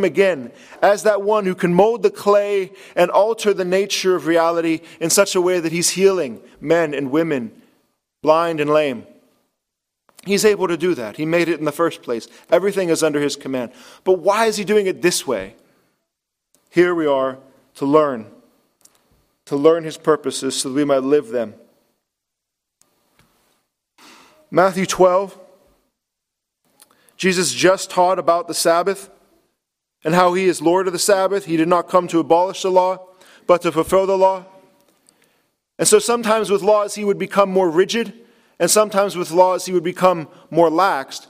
him again as that one who can mold the clay and alter the nature of reality in such a way that he's healing men and women, blind and lame. He's able to do that. He made it in the first place. Everything is under his command. But why is he doing it this way? Here we are to learn, to learn his purposes so that we might live them. Matthew 12, Jesus just taught about the Sabbath and how he is Lord of the Sabbath. He did not come to abolish the law, but to fulfill the law. And so sometimes with laws he would become more rigid, and sometimes with laws he would become more laxed,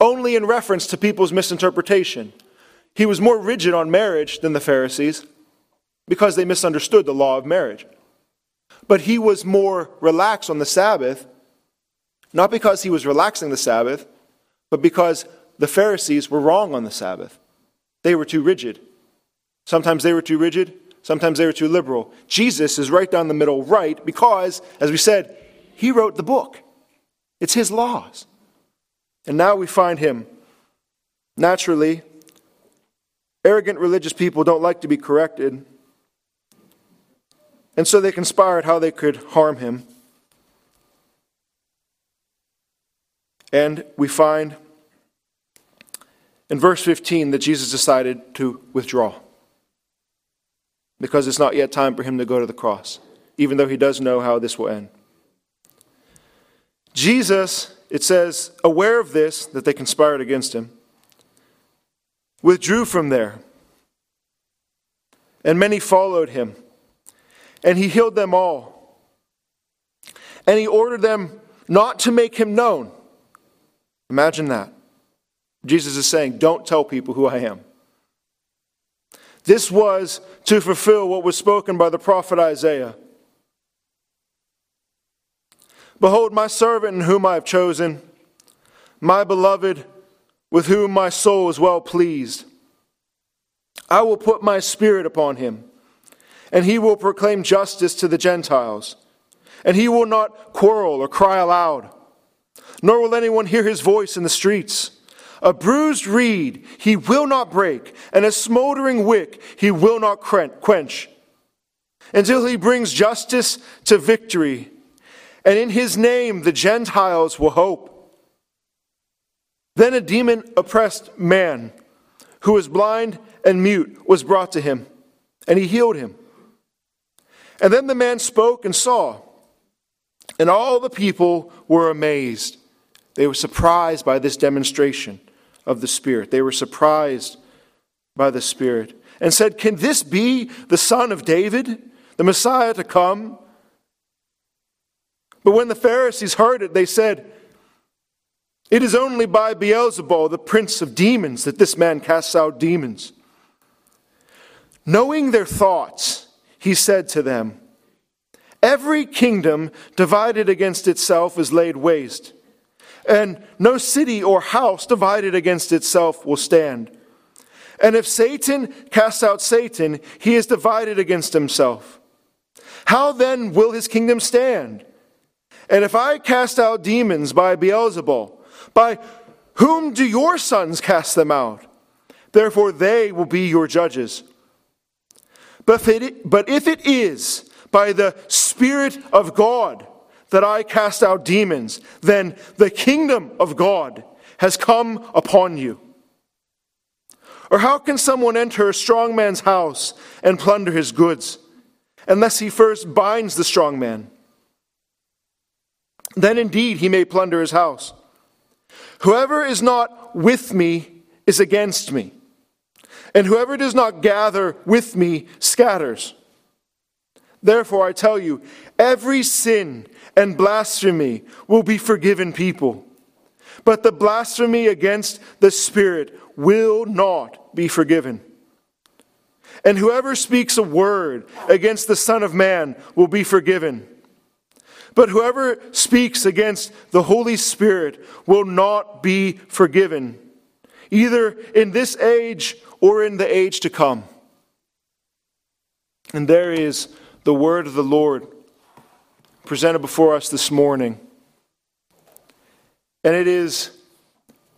only in reference to people's misinterpretation. He was more rigid on marriage than the Pharisees because they misunderstood the law of marriage. But he was more relaxed on the Sabbath, not because he was relaxing the Sabbath, but because the Pharisees were wrong on the Sabbath. They were too rigid. Sometimes they were too rigid, sometimes they were too liberal. Jesus is right down the middle, right, because, as we said, he wrote the book. It's his laws. And now we find him. Naturally, arrogant religious people don't like to be corrected. And so they conspired how they could harm him. And we find in verse 15 that Jesus decided to withdraw because it's not yet time for him to go to the cross, even though he does know how this will end. Jesus, it says, aware of this, that they conspired against him, withdrew from there. And many followed him. And he healed them all. And he ordered them not to make him known. Imagine that. Jesus is saying, Don't tell people who I am. This was to fulfill what was spoken by the prophet Isaiah. Behold, my servant in whom I have chosen, my beloved, with whom my soul is well pleased. I will put my spirit upon him, and he will proclaim justice to the Gentiles, and he will not quarrel or cry aloud, nor will anyone hear his voice in the streets. A bruised reed he will not break, and a smoldering wick he will not quench, until he brings justice to victory. And in his name the Gentiles will hope. Then a demon oppressed man who was blind and mute was brought to him, and he healed him. And then the man spoke and saw, and all the people were amazed. They were surprised by this demonstration of the Spirit. They were surprised by the Spirit and said, Can this be the Son of David, the Messiah to come? But when the Pharisees heard it, they said, It is only by Beelzebul, the prince of demons, that this man casts out demons. Knowing their thoughts, he said to them, Every kingdom divided against itself is laid waste and no city or house divided against itself will stand. And if Satan casts out Satan, he is divided against himself. How then will his kingdom stand? And if I cast out demons by Beelzebul, by whom do your sons cast them out? Therefore they will be your judges. But if it, is by the Spirit of God, that I cast out demons, then the kingdom of God has come upon you. Or how can someone enter a strong man's house and plunder his goods unless he first binds the strong man? Then indeed he may plunder his house. Whoever is not with me is against me, and whoever does not gather with me scatters. Therefore, I tell you, every sin and blasphemy will be forgiven people. But the blasphemy against the Spirit will not be forgiven. And whoever speaks a word against the Son of Man will be forgiven. But whoever speaks against the Holy Spirit will not be forgiven, either in this age or in the age to come. And there is the word of the Lord presented before us this morning. And it is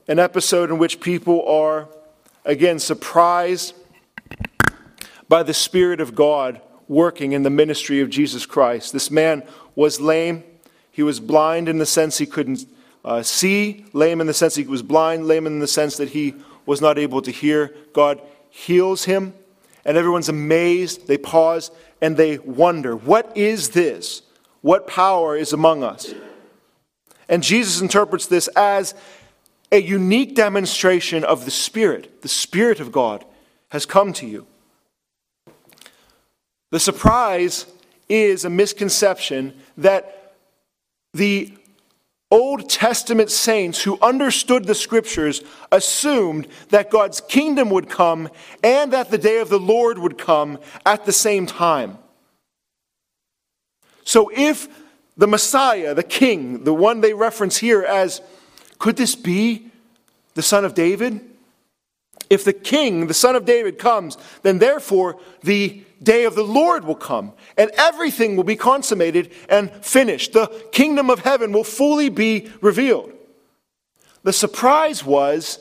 an episode in which people are again, surprised by the Spirit of God working in the ministry of Jesus Christ. This man was lame. He was blind in the sense he couldn't uh, see, lame in the sense he was blind, lame in the sense that he was not able to hear. God heals him, and everyone's amazed. They pause and they wonder, What is this? What power is among us? And Jesus interprets this as a unique demonstration of the Spirit. The Spirit of God has come to you. The surprise is a misconception that the Old Testament saints who understood the scriptures assumed that God's kingdom would come and that the day of the Lord would come at the same time. So if the Messiah, the king, the one they reference here as, could this be the son of David? If the king, the son of David, comes, then therefore the day of the Lord will come, and everything will be consummated and finished. The kingdom of heaven will fully be revealed. The surprise was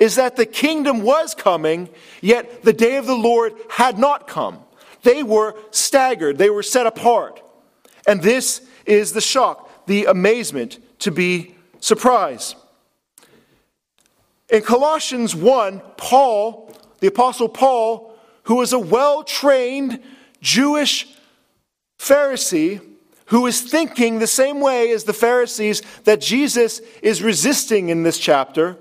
is that the kingdom was coming, yet the day of the Lord had not come. They were staggered, they were set apart. And this is the shock, the amazement to be surprised. In Colossians 1, Paul, the Apostle Paul, who was a well trained Jewish Pharisee, who is thinking the same way as the Pharisees that Jesus is resisting in this chapter,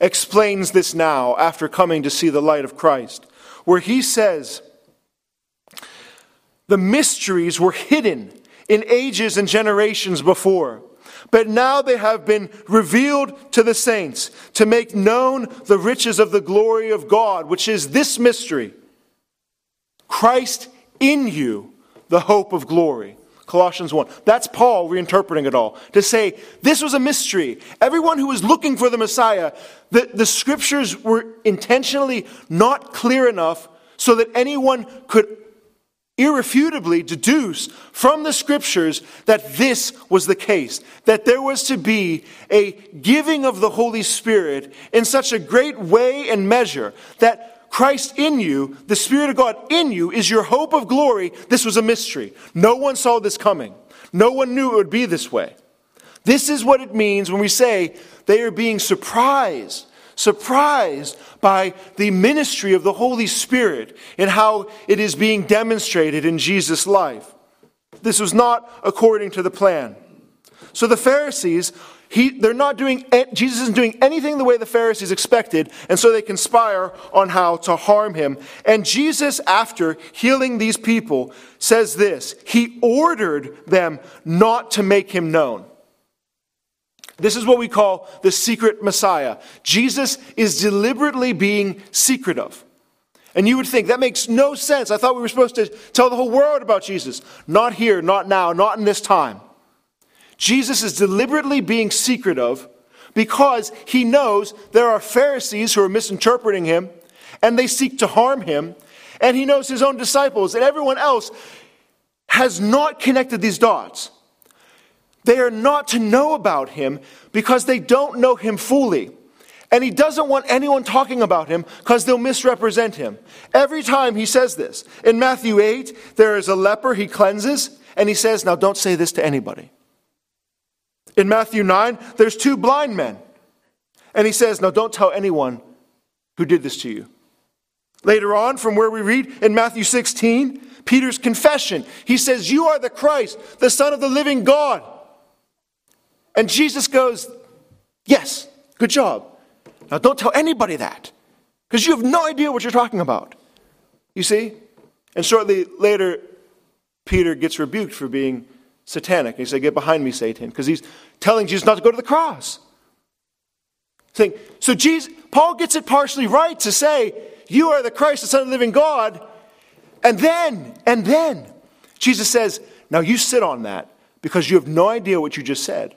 explains this now after coming to see the light of Christ, where he says, The mysteries were hidden in ages and generations before but now they have been revealed to the saints to make known the riches of the glory of God, which is this mystery Christ in you, the hope of glory. Colossians 1. That's Paul reinterpreting it all to say this was a mystery. Everyone who was looking for the Messiah, the, the scriptures were intentionally not clear enough so that anyone could irrefutably deduce from the scriptures that this was the case, that there was to be a giving of the Holy Spirit in such a great way and measure that Christ in you, the Spirit of God in you, is your hope of glory. This was a mystery. No one saw this coming. No one knew it would be this way. This is what it means when we say they are being surprised surprised by the ministry of the Holy Spirit and how it is being demonstrated in Jesus' life. This was not according to the plan. So the Pharisees, he, they're not doing, Jesus isn't doing anything the way the Pharisees expected, and so they conspire on how to harm him. And Jesus, after healing these people, says this He ordered them not to make him known. This is what we call the secret Messiah. Jesus is deliberately being secretive. And you would think that makes no sense. I thought we were supposed to tell the whole world about Jesus. Not here, not now, not in this time. Jesus is deliberately being secretive because he knows there are Pharisees who are misinterpreting him and they seek to harm him. And he knows his own disciples and everyone else has not connected these dots. They are not to know about him because they don't know him fully. And he doesn't want anyone talking about him because they'll misrepresent him. Every time he says this. In Matthew 8, there is a leper he cleanses, and he says, Now don't say this to anybody. In Matthew 9, there's two blind men. And he says, Now don't tell anyone who did this to you. Later on, from where we read in Matthew 16, Peter's confession, he says, You are the Christ, the Son of the living God. And Jesus goes, Yes, good job. Now don't tell anybody that because you have no idea what you're talking about. You see? And shortly later, Peter gets rebuked for being satanic. He said, Get behind me, Satan, because he's telling Jesus not to go to the cross. Saying, so Jesus, Paul gets it partially right to say, You are the Christ, the Son of the living God. And then, and then, Jesus says, Now you sit on that because you have no idea what you just said.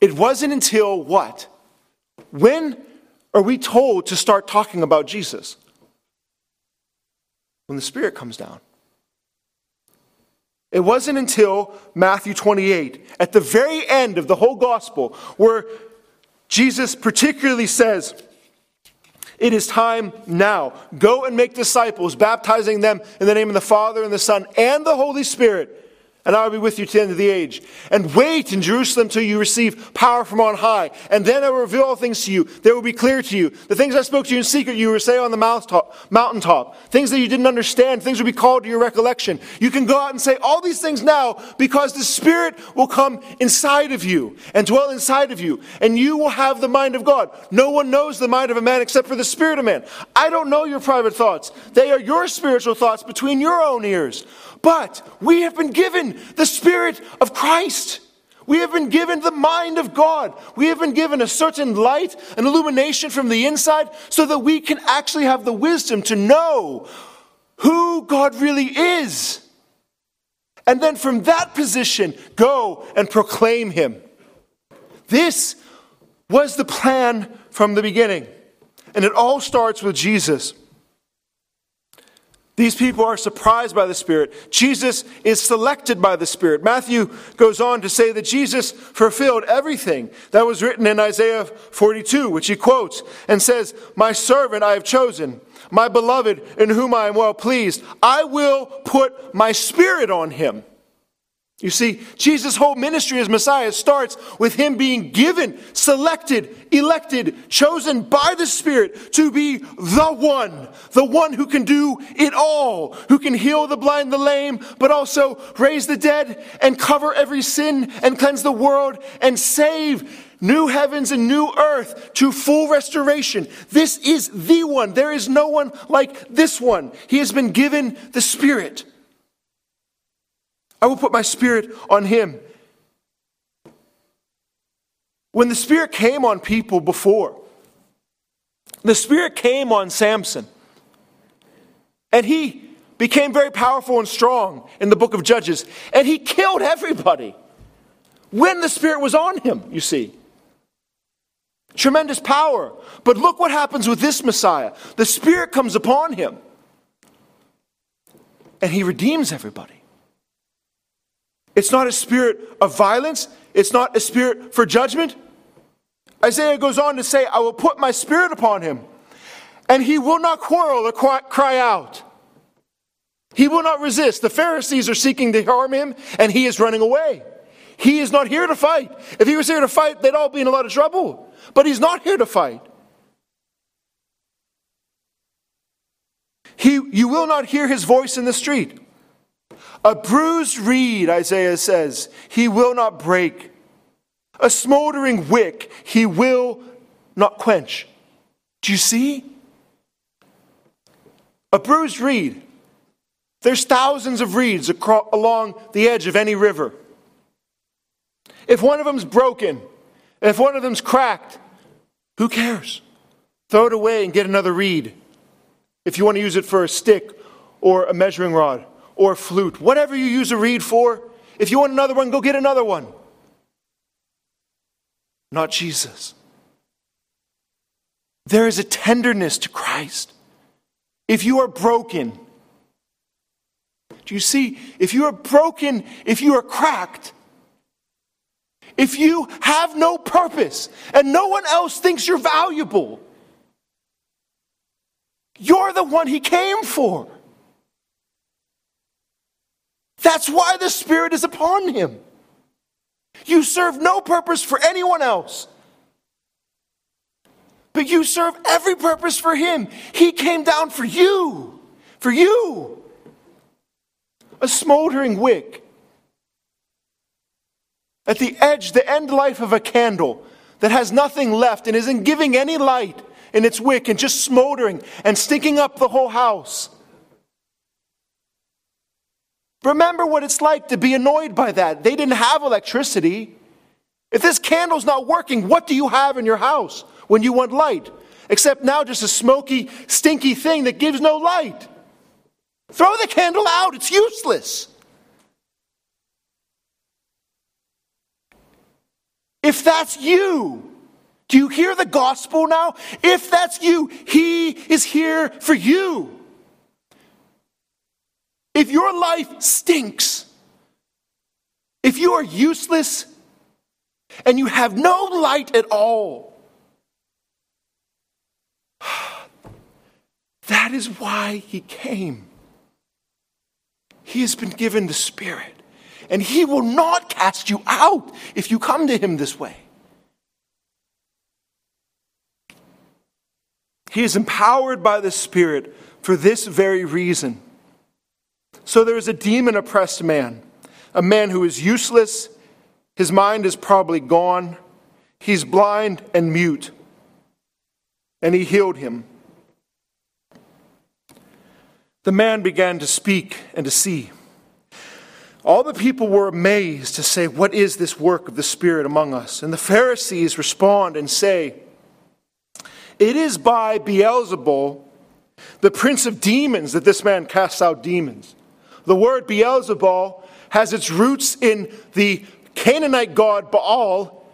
It wasn't until what? When are we told to start talking about Jesus? When the Spirit comes down. It wasn't until Matthew 28, at the very end of the whole gospel, where Jesus particularly says, It is time now. Go and make disciples, baptizing them in the name of the Father and the Son and the Holy Spirit and I will be with you to the end of the age. And wait in Jerusalem till you receive power from on high. And then I will reveal all things to you. They will be clear to you. The things I spoke to you in secret, you will say on the mountaintop. Things that you didn't understand, things will be called to your recollection. You can go out and say all these things now because the Spirit will come inside of you and dwell inside of you. And you will have the mind of God. No one knows the mind of a man except for the Spirit of man. I don't know your private thoughts. They are your spiritual thoughts between your own ears. But we have been given the Spirit of Christ. We have been given the mind of God. We have been given a certain light, an illumination from the inside, so that we can actually have the wisdom to know who God really is. And then from that position, go and proclaim Him. This was the plan from the beginning. And it all starts with Jesus. These people are surprised by the Spirit. Jesus is selected by the Spirit. Matthew goes on to say that Jesus fulfilled everything that was written in Isaiah 42, which he quotes and says, My servant I have chosen, my beloved in whom I am well pleased. I will put my Spirit on him. You see, Jesus' whole ministry as Messiah starts with him being given, selected, elected, chosen by the Spirit to be the one, the one who can do it all, who can heal the blind, the lame, but also raise the dead and cover every sin and cleanse the world and save new heavens and new earth to full restoration. This is the one. There is no one like this one. He has been given the Spirit. I will put my spirit on him. When the Spirit came on people before, the Spirit came on Samson. And he became very powerful and strong in the book of Judges. And he killed everybody when the Spirit was on him, you see. Tremendous power. But look what happens with this Messiah. The Spirit comes upon him, and he redeems everybody. It's not a spirit of violence. It's not a spirit for judgment. Isaiah goes on to say, I will put my spirit upon him, and he will not quarrel or cry out. He will not resist. The Pharisees are seeking to harm him, and he is running away. He is not here to fight. If he was here to fight, they'd all be in a lot of trouble. But he's not here to fight. He, you will not hear his voice in the street. A bruised reed, Isaiah says, he will not break. A smoldering wick, he will not quench. Do you see? A bruised reed. There's thousands of reeds across, along the edge of any river. If one of them's broken, if one of them's cracked, who cares? Throw it away and get another reed. If you want to use it for a stick or a measuring rod or flute, whatever you use a reed for. If you want another one, go get another one. Not Jesus. There is a tenderness to Christ. If you are broken, do you see? If you are broken, if you are cracked, if you have no purpose and no one else thinks you're valuable, you're the one he came for. That's why the Spirit is upon him. You serve no purpose for anyone else, but you serve every purpose for him. He came down for you, for you. A smoldering wick. At the edge, the end life of a candle that has nothing left and isn't giving any light in its wick and just smoldering and stinking up the whole house. Remember what it's like to be annoyed by that. They didn't have electricity. If this candle's not working, what do you have in your house when you want light? Except now just a smoky, stinky thing that gives no light. Throw the candle out, it's useless. If that's you, do you hear the gospel now? If that's you, He is here for you. If your life stinks, if you are useless and you have no light at all, that is why he came. He has been given the Spirit, and he will not cast you out if you come to him this way. He is empowered by the Spirit for this very reason so there is a demon oppressed man, a man who is useless, his mind is probably gone, he's blind and mute, and he healed him. The man began to speak and to see. All the people were amazed to say, What is this work of the Spirit among us? And the Pharisees respond and say, it is by Beelzebul, the prince of demons, that this man casts out demons. The word Beelzebul has its roots in the Canaanite god Baal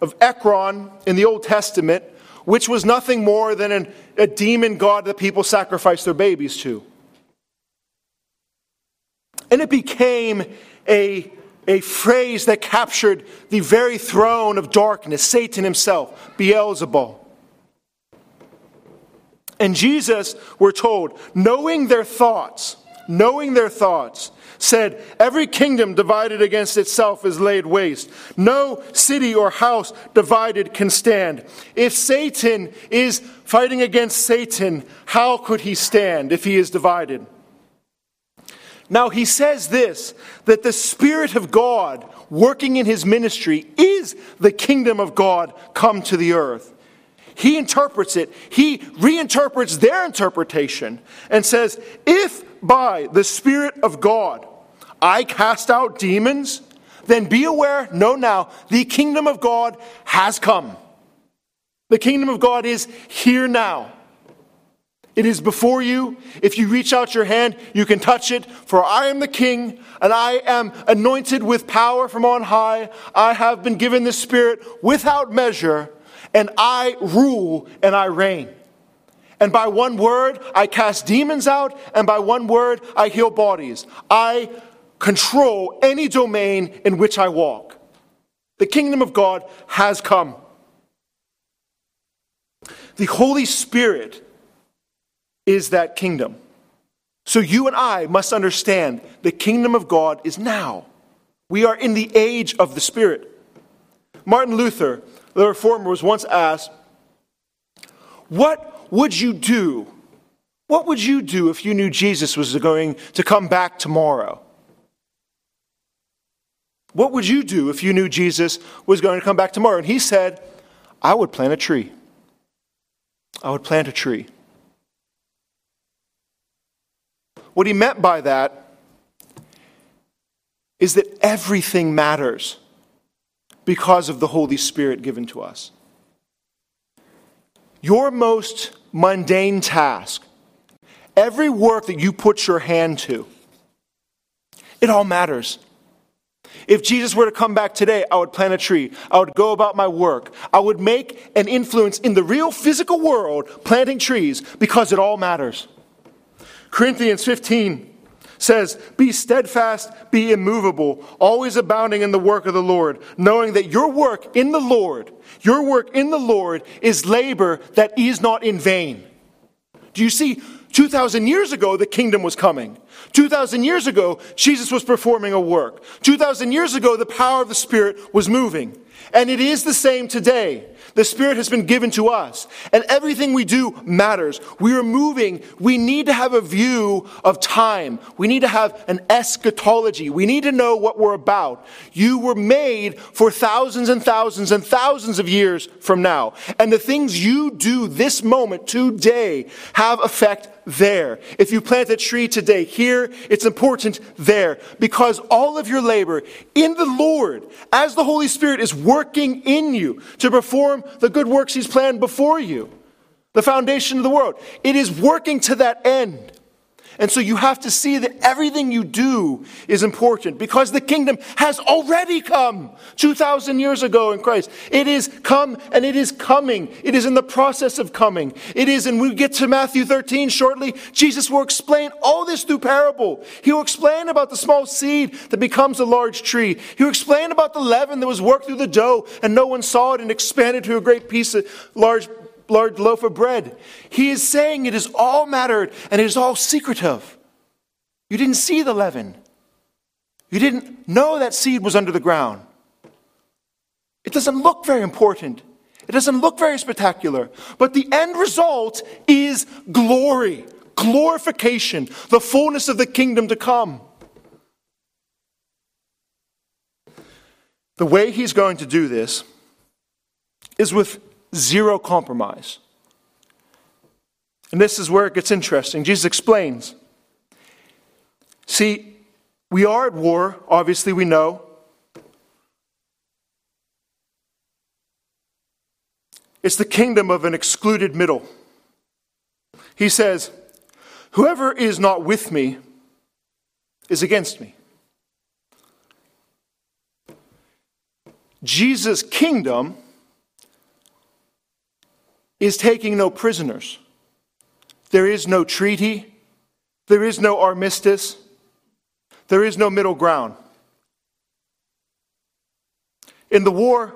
of Ekron in the Old Testament, which was nothing more than an, a demon god that people sacrificed their babies to. And it became a a phrase that captured the very throne of darkness, Satan himself, Beelzebul. And Jesus, we're told, knowing their thoughts, knowing their thoughts, said, Every kingdom divided against itself is laid waste. No city or house divided can stand. If Satan is fighting against Satan, how could he stand if he is divided? Now, he says this that the Spirit of God working in his ministry is the kingdom of God come to the earth. He interprets it, he reinterprets their interpretation and says, If by the Spirit of God I cast out demons, then be aware, know now, the kingdom of God has come. The kingdom of God is here now. It is before you. If you reach out your hand, you can touch it. For I am the king, and I am anointed with power from on high. I have been given the Spirit without measure, and I rule and I reign. And by one word, I cast demons out, and by one word, I heal bodies. I control any domain in which I walk. The kingdom of God has come. The Holy Spirit is that kingdom. So you and I must understand the kingdom of God is now. We are in the age of the Spirit. Martin Luther, the reformer, was once asked, What would you do? What would you do if you knew Jesus was going to come back tomorrow? What would you do if you knew Jesus was going to come back tomorrow? And he said, I would plant a tree. I would plant a tree. What he meant by that is that everything matters because of the Holy Spirit given to us. Your most mundane task, every work that you put your hand to, it all matters. If Jesus were to come back today, I would plant a tree. I would go about my work. I would make an influence in the real physical world planting trees because it all matters. Corinthians 15 says, Be steadfast, be immovable, always abounding in the work of the Lord, knowing that your work in the Lord, your work in the Lord is labor that is not in vain. Do you see? 2,000 years ago, the kingdom was coming. 2,000 years ago, Jesus was performing a work. 2,000 years ago, the power of the Spirit was moving. And it is the same today. The Spirit has been given to us, and everything we do matters. We are moving. We need to have a view of time. We need to have an eschatology. We need to know what we're about. You were made for thousands and thousands and thousands of years from now. And the things you do this moment, today, have effect there. If you plant a tree today here, it's important there because all of your labor in the Lord, as the Holy Spirit is working in you to perform the good works He's planned before you, the foundation of the world, it is working to that end. And so you have to see that everything you do is important because the kingdom has already come 2,000 years ago in Christ. It is come and it is coming. It is in the process of coming. It is, and we get to Matthew 13 shortly, Jesus will explain all this through parable. He will explain about the small seed that becomes a large tree. He will explain about the leaven that was worked through the dough and no one saw it and expanded to a great piece of large large loaf of bread. He is saying it is all mattered and it is all secretive. You didn't see the leaven. You didn't know that seed was under the ground. It doesn't look very important. It doesn't look very spectacular. But the end result is glory, glorification, the fullness of the kingdom to come. The way he's going to do this is with zero compromise. And this is where it gets interesting. Jesus explains. See, we are at war, obviously, we know. It's the kingdom of an excluded middle. He says, Whoever is not with me is against me. Jesus' kingdom is taking no prisoners. There is no treaty. There is no armistice. There is no middle ground. In the war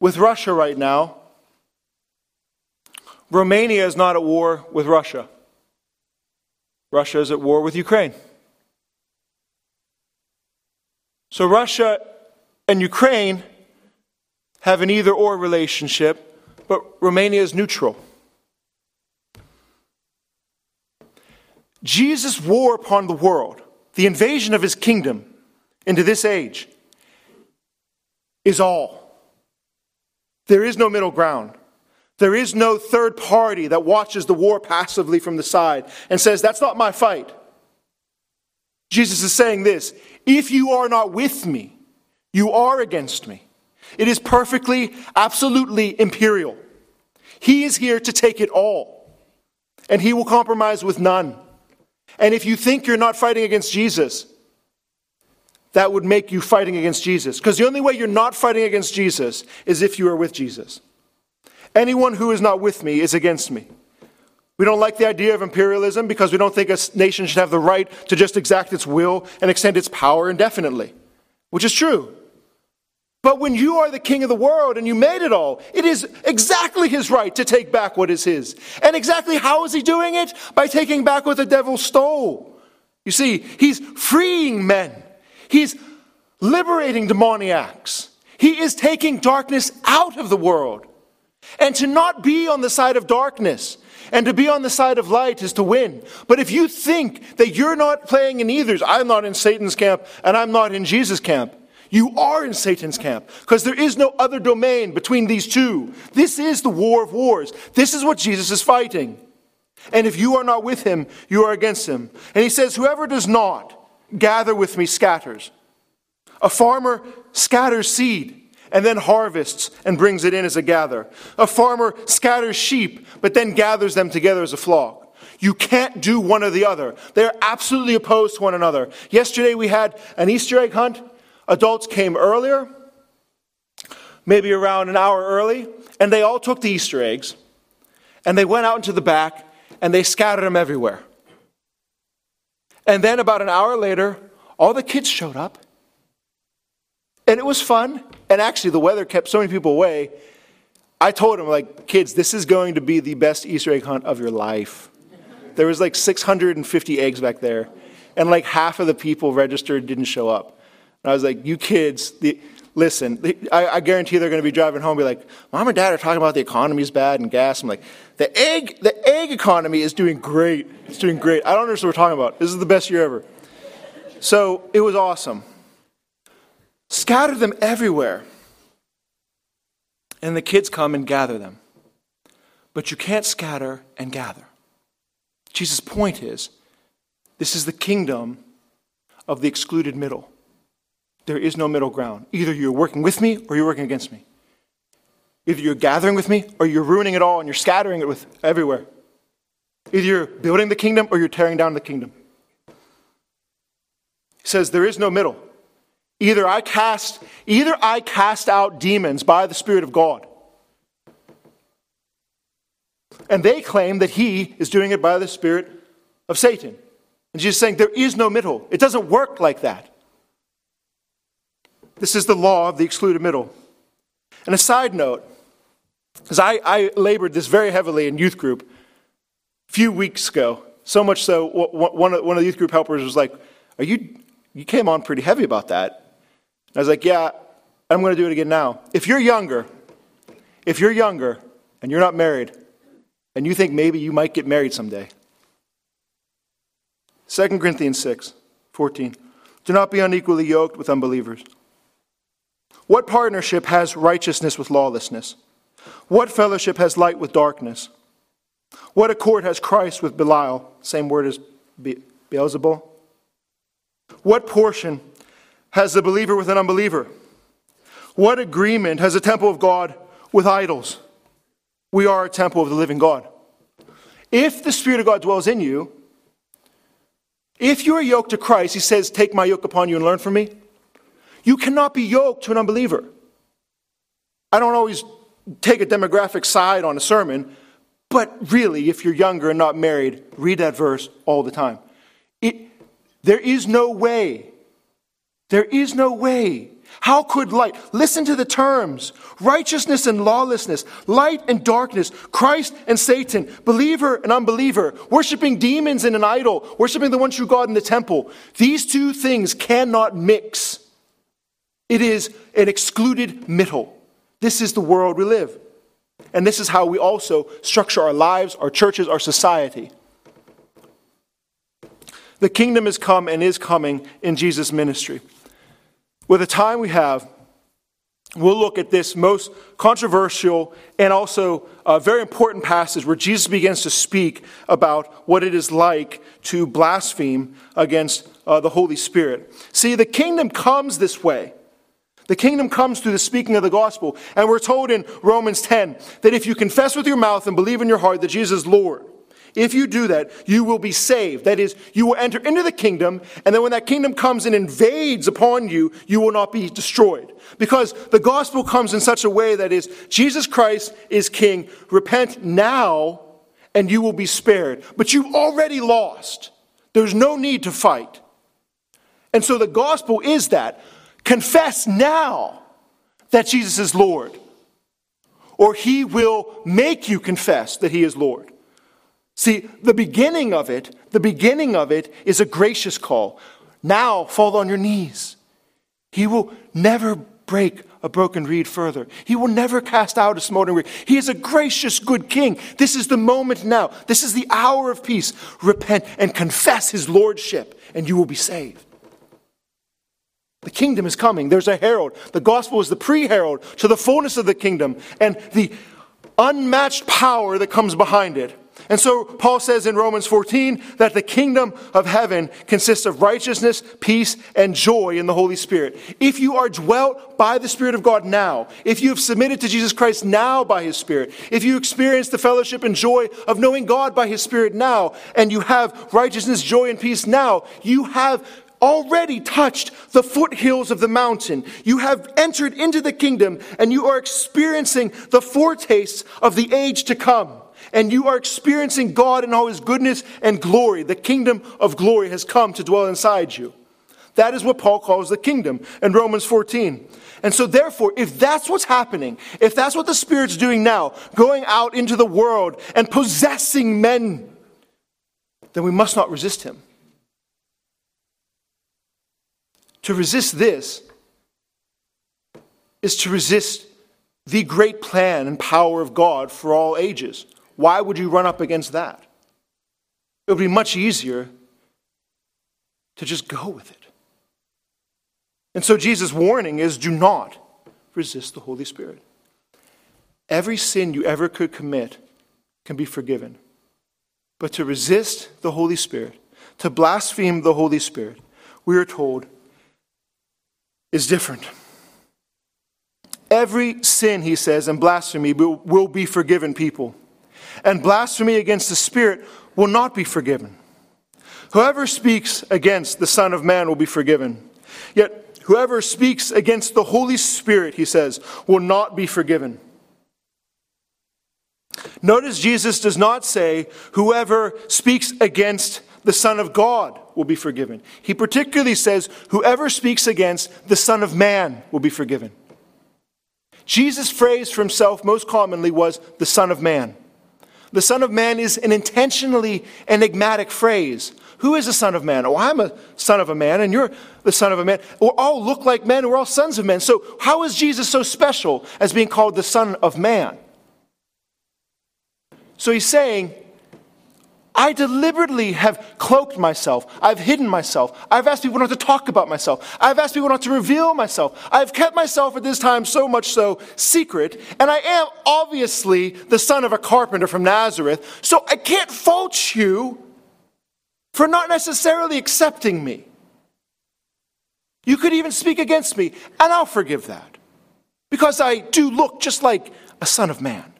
with Russia right now, Romania is not at war with Russia. Russia is at war with Ukraine. So Russia and Ukraine have an either or relationship but Romania is neutral. Jesus' war upon the world, the invasion of his kingdom into this age, is all. There is no middle ground. There is no third party that watches the war passively from the side and says, That's not my fight. Jesus is saying this if you are not with me, you are against me. It is perfectly, absolutely imperial. He is here to take it all, and He will compromise with none. And if you think you're not fighting against Jesus, that would make you fighting against Jesus. Because the only way you're not fighting against Jesus is if you are with Jesus. Anyone who is not with me is against me. We don't like the idea of imperialism because we don't think a nation should have the right to just exact its will and extend its power indefinitely, which is true. But when you are the king of the world and you made it all, it is exactly his right to take back what is his. And exactly how is he doing it? By taking back what the devil stole. You see, he's freeing men, he's liberating demoniacs, he is taking darkness out of the world. And to not be on the side of darkness and to be on the side of light is to win. But if you think that you're not playing in either's, I'm not in Satan's camp and I'm not in Jesus' camp, you are in Satan's camp because there is no other domain between these two. This is the war of wars. This is what Jesus is fighting. And if you are not with him, you are against him. And he says, Whoever does not gather with me scatters. A farmer scatters seed and then harvests and brings it in as a gather. A farmer scatters sheep, but then gathers them together as a flock. You can't do one or the other. They are absolutely opposed to one another. Yesterday we had an Easter egg hunt. Adults came earlier, maybe around an hour early, and they all took the Easter eggs and they went out into the back and they scattered them everywhere. And then about an hour later, all the kids showed up. And it was fun. And actually, the weather kept so many people away. I told them, like, kids, this is going to be the best Easter egg hunt of your life. There was like 650 eggs back there, and like half of the people registered didn't show up. I was like, you kids, the, listen, I, I, guarantee they're going to be driving home and be like, mom and dad are talking about the economy is bad and gas. I'm like, the egg, the egg economy is doing great. It's doing great. I don't understand what we're talking about. This is the best year ever. So it was awesome. Scatter them everywhere. And the kids come and gather them. But you can't scatter and gather. Jesus' point is this is the kingdom of the excluded middle. There is no middle ground. Either you're working with me or you're working against me. Either you're gathering with me or you're ruining it all and you're scattering it with everywhere. Either you're building the kingdom or you're tearing down the kingdom. He says there is no middle. Either I cast either I cast out demons by the spirit of God. And they claim that he is doing it by the spirit of Satan. And Jesus saying there is no middle. It doesn't work like that. This is the law of the excluded middle. And a side note Because I, I labored this very heavily in youth group a few weeks ago. So much so, one of, the youth group helpers was like, Are you, you came on pretty heavy about that. And I was like, Yeah, I'm going to do it again now. If you're younger, if you're younger and you're not married, and you think maybe you might get married someday, 2 Corinthians 6 14. Do not be unequally yoked with unbelievers. What partnership has righteousness with lawlessness? What fellowship has light with darkness? What accord has Christ with Belial? Same word as Beelzebul. What portion has the believer with an unbeliever? What agreement has the temple of God with idols? We are a temple of the living God. If the Spirit of God dwells in you, if you are yoked to Christ, he says, Take my yoke upon you and learn from me. You cannot be yoked to an unbeliever. I don't always take a demographic side on a sermon, but really, if you're younger and not married, read that verse all the time. It, there is no way, there is no way how could light? Listen to the terms righteousness and lawlessness, light and darkness, Christ and Satan, believer and unbeliever, worshiping demons and an idol, worshiping the one true God in the temple. These two things cannot mix. It is an excluded middle. This is the world we live. And this is how we also structure our lives, our churches, our society. The kingdom has come and is coming in Jesus' ministry. With the time we have, we'll look at this most controversial and also a very important passage where Jesus begins to speak about what it is like to blaspheme against uh, the Holy Spirit. See, the kingdom comes this way. The kingdom comes through the speaking of the gospel. And we're told in Romans 10 that if you confess with your mouth and believe in your heart that Jesus is Lord, if you do that, you will be saved. That is, you will enter into the kingdom, and then when that kingdom comes and invades upon you, you will not be destroyed. Because the gospel comes in such a way that is, Jesus Christ is king. Repent now, and you will be spared. But you've already lost. There's no need to fight. And so the gospel is that confess now that Jesus is Lord, or he will make you confess that he is Lord. See, the beginning of it, the beginning of it is a gracious call. Now fall on your knees. He will never break a broken reed further. He will never cast out a smoldering reed. He is a gracious, good king. This is the moment now. This is the hour of peace. Repent and confess his lordship, and you will be saved. The kingdom is coming. There's a herald. The gospel is the pre herald to the fullness of the kingdom and the unmatched power that comes behind it. And so Paul says in Romans 14 that the kingdom of heaven consists of righteousness, peace, and joy in the Holy Spirit. If you are dwelt by the Spirit of God now, if you have submitted to Jesus Christ now by His Spirit, if you experience the fellowship and joy of knowing God by His Spirit now, and you have righteousness, joy, and peace now, you have already touched the foothills of the mountain. You have entered into the kingdom and you are experiencing the foretastes of the age to come and you are experiencing God in all his goodness and glory. The kingdom of glory has come to dwell inside you. That is what Paul calls the kingdom in Romans 14. And so, therefore, if that's what's happening, if that's what the Spirit's doing now, going out into the world and possessing men, then we must not resist him. To resist this is to resist the great plan and power of God for all ages. Why would you run up against that? It would be much easier to just go with it. And so Jesus' warning is do not resist the Holy Spirit. Every sin you ever could commit can be forgiven. But to resist the Holy Spirit, to blaspheme the Holy Spirit, we are told is different. Every sin, he says, and blasphemy will be forgiven people and blasphemy against the Spirit will not be forgiven. Whoever speaks against the Son of Man will be forgiven. Yet whoever speaks against the Holy Spirit, he says, will not be forgiven. Notice Jesus does not say, whoever speaks against the Son of God will be forgiven. He particularly says, whoever speaks against the Son of Man will be forgiven. Jesus' phrase for himself most commonly was the Son of Man. The Son of Man is an intentionally enigmatic phrase. Who is the Son of Man? Oh, I'm a son of a man, and you're the son of a man. We all look like men, we're all sons of men. So, how is Jesus so special as being called the Son of Man? So, he's saying, I deliberately have cloaked myself. I've hidden myself. I've asked people not to talk about myself. I've asked people not to reveal myself. I've kept myself at this time so much so secret. And I am obviously the son of a carpenter from Nazareth. So I can't fault you for not necessarily accepting me. You could even speak against me, and I'll forgive that. Because I do look just like a son of man.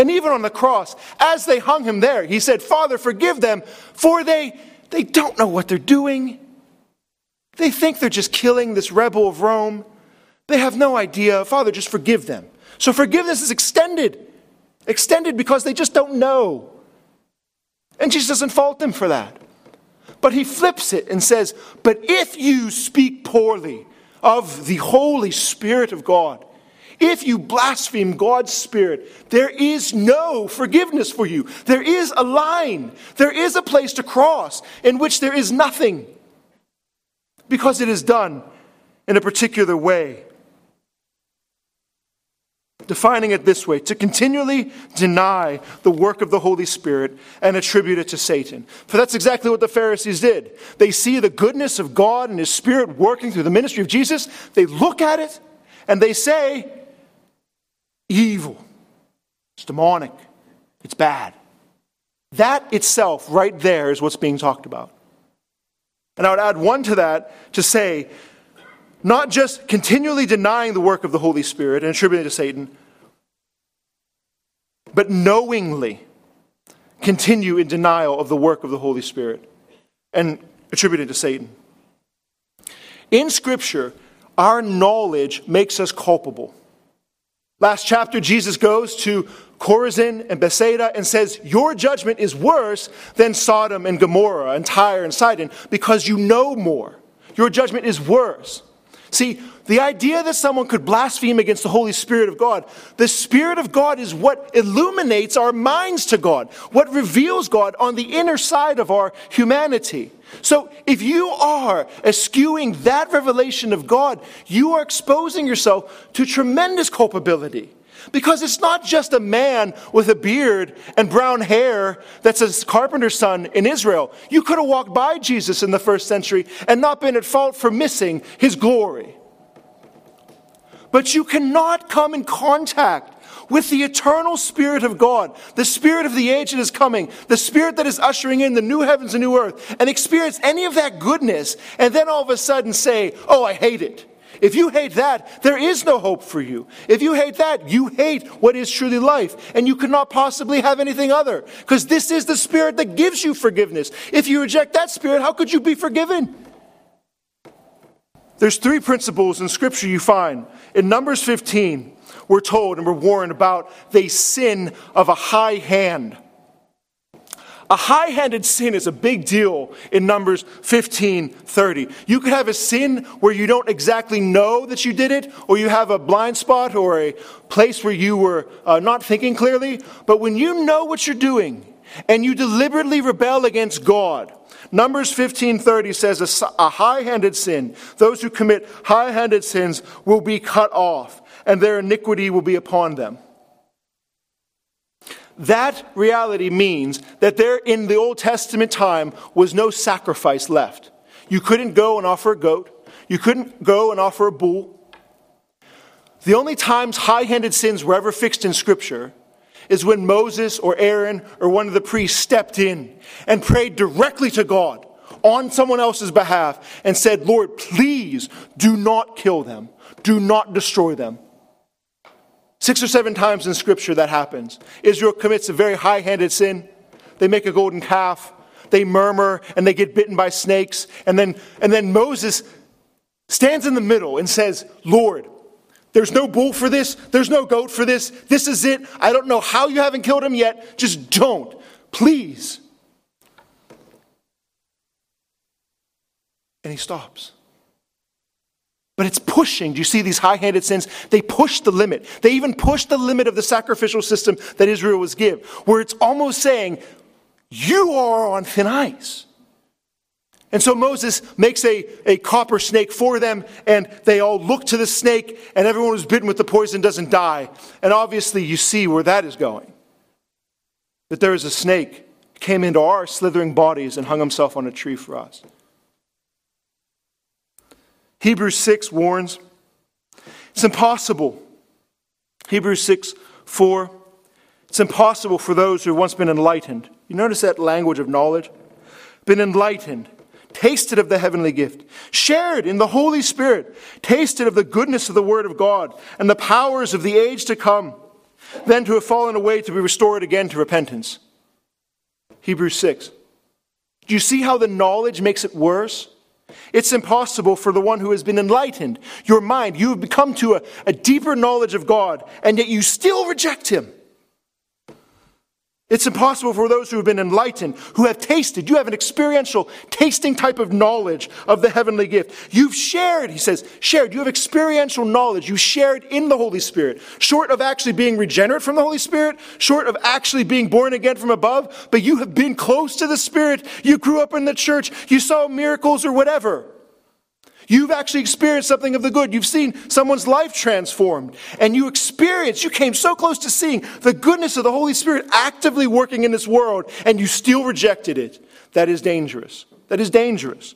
And even on the cross, as they hung him there, he said, Father, forgive them, for they, they don't know what they're doing. They think they're just killing this rebel of Rome. They have no idea. Father, just forgive them. So forgiveness is extended. Extended because they just don't know. And Jesus doesn't fault them for that. But he flips it and says, But if you speak poorly of the Holy Spirit of God, if you blaspheme God's Spirit, there is no forgiveness for you. There is a line, there is a place to cross in which there is nothing because it is done in a particular way. Defining it this way to continually deny the work of the Holy Spirit and attribute it to Satan. For that's exactly what the Pharisees did. They see the goodness of God and His Spirit working through the ministry of Jesus, they look at it and they say, evil, it's demonic, it's bad. That itself, right there, is what's being talked about. And I would add one to that to say, not just continually denying the work of the Holy Spirit and attributing to Satan, but knowingly continue in denial of the work of the Holy Spirit and attributing it to Satan. In Scripture, our knowledge makes us culpable. Last chapter, Jesus goes to Chorazin and Bethsaida and says, Your judgment is worse than Sodom and Gomorrah and Tyre and Sidon because you know more. Your judgment is worse. See, the idea that someone could blaspheme against the Holy Spirit of God, the Spirit of God is what illuminates our minds to God, what reveals God on the inner side of our humanity. So if you are eschewing that revelation of God, you are exposing yourself to tremendous culpability. Because it's not just a man with a beard and brown hair that's a carpenter's son in Israel. You could have walked by Jesus in the first century and not been at fault for missing his glory. But you cannot come in contact with the eternal Spirit of God, the Spirit of the age that is coming, the Spirit that is ushering in the new heavens and new earth, and experience any of that goodness, and then all of a sudden say, Oh, I hate it. If you hate that, there is no hope for you. If you hate that, you hate what is truly life, and you cannot possibly have anything other, because this is the Spirit that gives you forgiveness. If you reject that Spirit, how could you be forgiven? There's three principles in Scripture you find. In Numbers 15, we're told and we're warned about the sin of a high hand. A high handed sin is a big deal in Numbers 15 30. You could have a sin where you don't exactly know that you did it, or you have a blind spot or a place where you were uh, not thinking clearly. But when you know what you're doing and you deliberately rebel against God, Numbers 15:30 says a, high-handed sin, those who commit high-handed sins will be cut off and their iniquity will be upon them. That reality means that there in the Old Testament time was no sacrifice left. You couldn't go and offer a goat. You couldn't go and offer a bull. The only times high handed sins were ever fixed in Scripture is when Moses or Aaron or one of the priests stepped in and prayed directly to God on someone else's behalf and said, Lord, please do not kill them, do not destroy them. Six or seven times in Scripture that happens. Israel commits a very high handed sin. They make a golden calf, they murmur, and they get bitten by snakes. And then, and then Moses stands in the middle and says, Lord, there's no bull for this, there's no goat for this, this is it. I don't know how you haven't killed him yet. Just don't. Please. And he stops. But it's pushing. Do you see these high handed sins? They push the limit. They even push the limit of the sacrificial system that Israel was given, where it's almost saying, You are on thin ice. And so Moses makes a, a copper snake for them, and they all look to the snake, and everyone who's bitten with the poison doesn't die. And obviously, you see where that is going. That there is a snake came into our slithering bodies and hung himself on a tree for us. Hebrews 6 warns it's impossible. Hebrews 6 4. It's impossible for those who have once been enlightened. You notice that language of knowledge? Been enlightened, tasted of the heavenly gift, shared in the Holy Spirit, tasted of the goodness of the Word of God and the powers of the age to come, then to have fallen away to be restored again to repentance. Hebrews 6. Do you see how the knowledge makes it worse? It's impossible for the one who has been enlightened, your mind, you have become to a, a deeper knowledge of God, and yet you still reject Him. It's impossible for those who have been enlightened, who have tasted, you have an experiential, tasting type of knowledge of the heavenly gift. You've shared, he says, shared. You have experiential knowledge. You shared in the Holy Spirit. Short of actually being regenerate from the Holy Spirit, short of actually being born again from above, but you have been close to the Spirit. You grew up in the church. You saw miracles or whatever. You've actually experienced something of the good. You've seen someone's life transformed. And you experienced, you came so close to seeing the goodness of the Holy Spirit actively working in this world, and you still rejected it. That is dangerous. That is dangerous.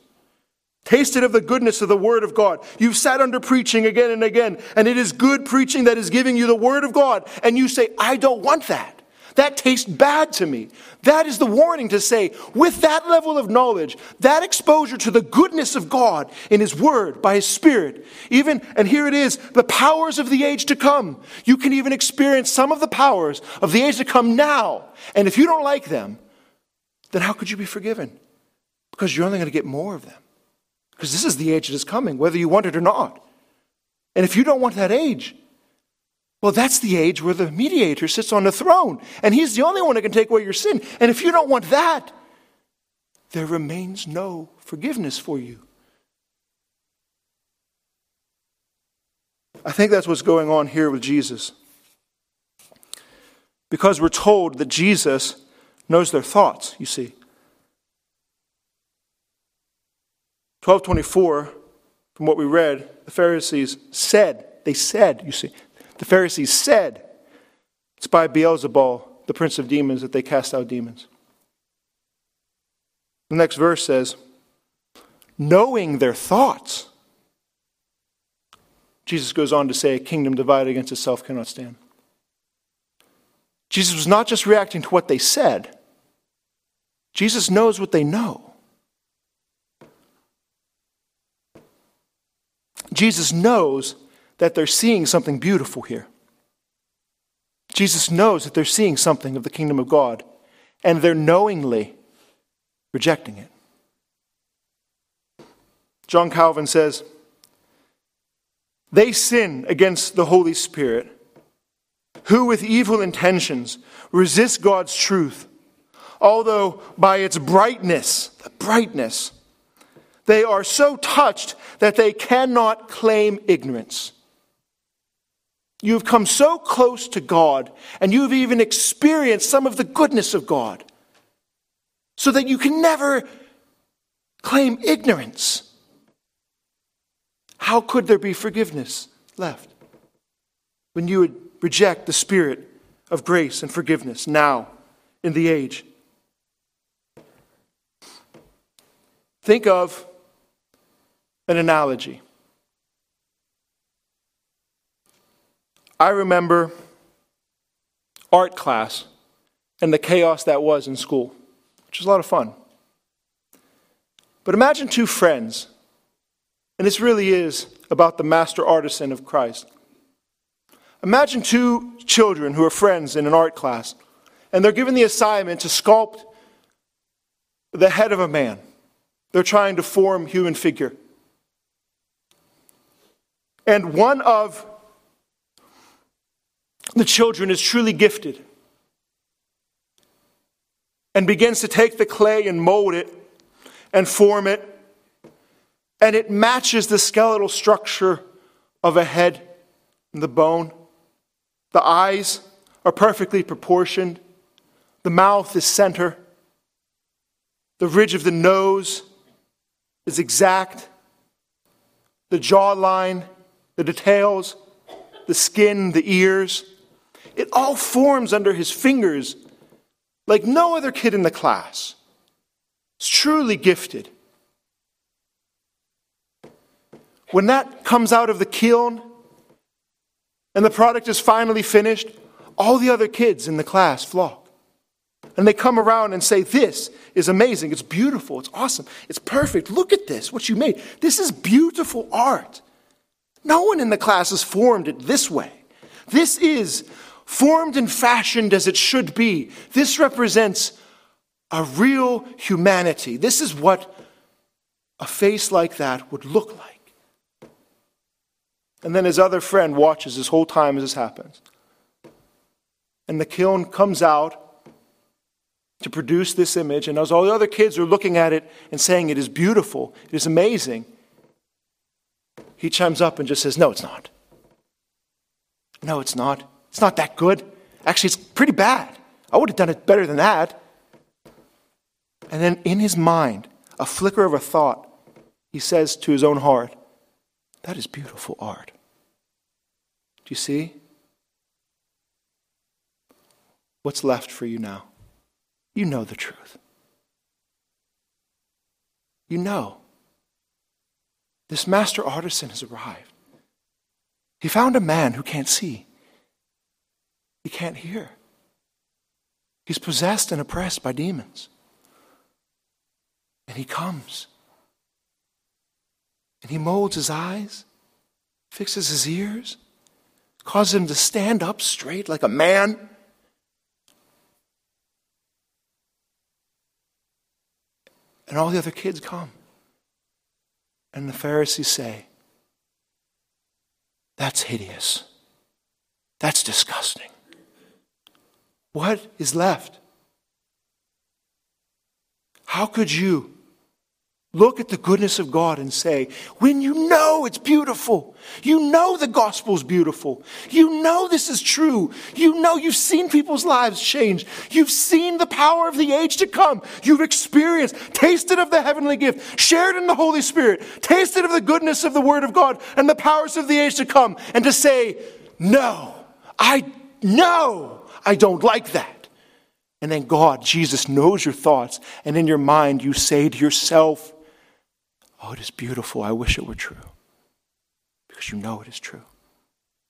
Tasted of the goodness of the Word of God. You've sat under preaching again and again, and it is good preaching that is giving you the Word of God, and you say, I don't want that. That tastes bad to me. That is the warning to say, with that level of knowledge, that exposure to the goodness of God in His Word, by His Spirit, even, and here it is, the powers of the age to come. You can even experience some of the powers of the age to come now. And if you don't like them, then how could you be forgiven? Because you're only going to get more of them. Because this is the age that is coming, whether you want it or not. And if you don't want that age, well, that's the age where the mediator sits on the throne, and he's the only one that can take away your sin. And if you don't want that, there remains no forgiveness for you. I think that's what's going on here with Jesus. Because we're told that Jesus knows their thoughts, you see. 1224, from what we read, the Pharisees said, they said, you see, the Pharisees said, It's by Beelzebul, the prince of demons, that they cast out demons. The next verse says, Knowing their thoughts. Jesus goes on to say, A kingdom divided against itself cannot stand. Jesus was not just reacting to what they said, Jesus knows what they know. Jesus knows that they're seeing something beautiful here. Jesus knows that they're seeing something of the kingdom of God, and they're knowingly rejecting it. John Calvin says, They sin against the Holy Spirit, who with evil intentions resist God's truth, although by its brightness, the brightness, they are so touched that they cannot claim ignorance. You've come so close to God, and you've even experienced some of the goodness of God, so that you can never claim ignorance. How could there be forgiveness left when you would reject the spirit of grace and forgiveness now in the age? Think of an analogy. I remember art class and the chaos that was in school, which was a lot of fun. But imagine two friends, and this really is about the master artisan of Christ. Imagine two children who are friends in an art class, and they're given the assignment to sculpt the head of a man. They're trying to form human figure. And one of the children is truly gifted and begins to take the clay and mold it and form it and it matches the skeletal structure of a head and the bone. The eyes are perfectly proportioned, the mouth is center, the ridge of the nose is exact, the jawline, the details, the skin, the ears. It all forms under his fingers like no other kid in the class. It's truly gifted. When that comes out of the kiln and the product is finally finished, all the other kids in the class flock. And they come around and say, This is amazing. It's beautiful. It's awesome. It's perfect. Look at this, what you made. This is beautiful art. No one in the class has formed it this way. This is formed and fashioned as it should be. This represents a real humanity. This is what a face like that would look like. And then his other friend watches this whole time as this happens. And the kiln comes out to produce this image, and as all the other kids are looking at it and saying it is beautiful, it is amazing, he chimes up and just says, No, it's not. No, it's not. It's not that good. Actually, it's pretty bad. I would have done it better than that. And then in his mind, a flicker of a thought, he says to his own heart, That is beautiful art. Do you see? What's left for you now? You know the truth. You know. This master artisan has arrived. He found a man who can't see, he can't hear. He's possessed and oppressed by demons. And he comes. And he molds his eyes, fixes his ears, causes him to stand up straight like a man. And all the other kids come. And the Pharisees say, That's hideous. That's disgusting. What is left? How could you look at the goodness of God and say, when you know it's beautiful, you know the gospel's beautiful, you know this is true, you know you've seen people's lives change, you've seen the power of the age to come, you've experienced, tasted of the heavenly gift, shared in the Holy Spirit, tasted of the goodness of the Word of God and the powers of the age to come, and to say, no, I, no, I don't like that. And then God, Jesus, knows your thoughts. And in your mind, you say to yourself, Oh, it is beautiful. I wish it were true. Because you know it is true.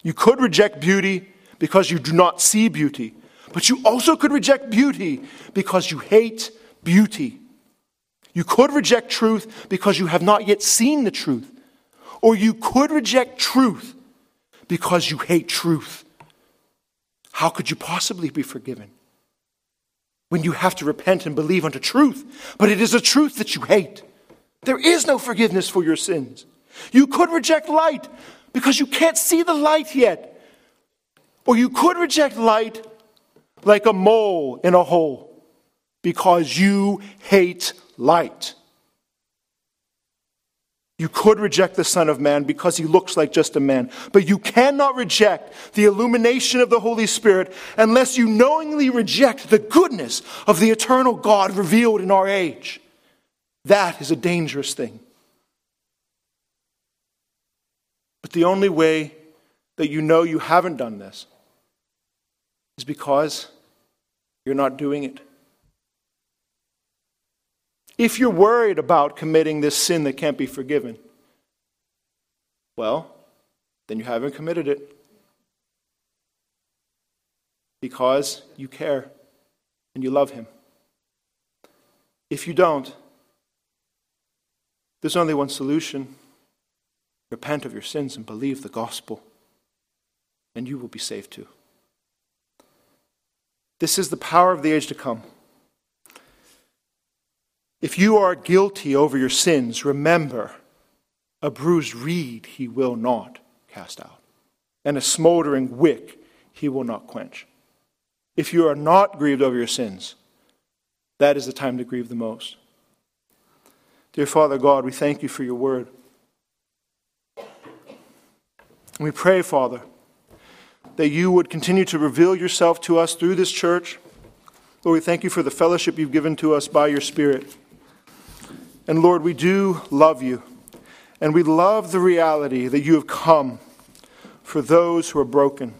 You could reject beauty because you do not see beauty, but you also could reject beauty because you hate beauty. You could reject truth because you have not yet seen the truth. Or you could reject truth because you hate truth. How could you possibly be forgiven? When you have to repent and believe unto truth, but it is a truth that you hate. There is no forgiveness for your sins. You could reject light because you can't see the light yet. Or you could reject light like a mole in a hole because you hate light. You could reject the Son of Man because he looks like just a man, but you cannot reject the illumination of the Holy Spirit unless you knowingly reject the goodness of the eternal God revealed in our age. That is a dangerous thing. But the only way that you know you haven't done this is because you're not doing it. If you're worried about committing this sin that can't be forgiven, well, then you haven't committed it because you care and you love Him. If you don't, there's only one solution repent of your sins and believe the gospel, and you will be saved too. This is the power of the age to come. If you are guilty over your sins, remember a bruised reed he will not cast out, and a smoldering wick he will not quench. If you are not grieved over your sins, that is the time to grieve the most. Dear Father God, we thank you for your word. We pray, Father, that you would continue to reveal yourself to us through this church. Lord, we thank you for the fellowship you've given to us by your Spirit. And Lord, we do love you. And we love the reality that you have come for those who are broken,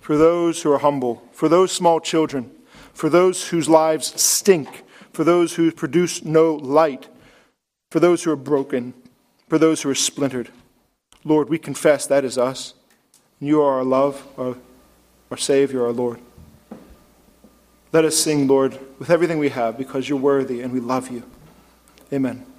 for those who are humble, for those small children, for those whose lives stink, for those who produce no light, for those who are broken, for those who are splintered. Lord, we confess that is us. You are our love, our, our Savior, our Lord. Let us sing, Lord, with everything we have because you're worthy and we love you. Amen.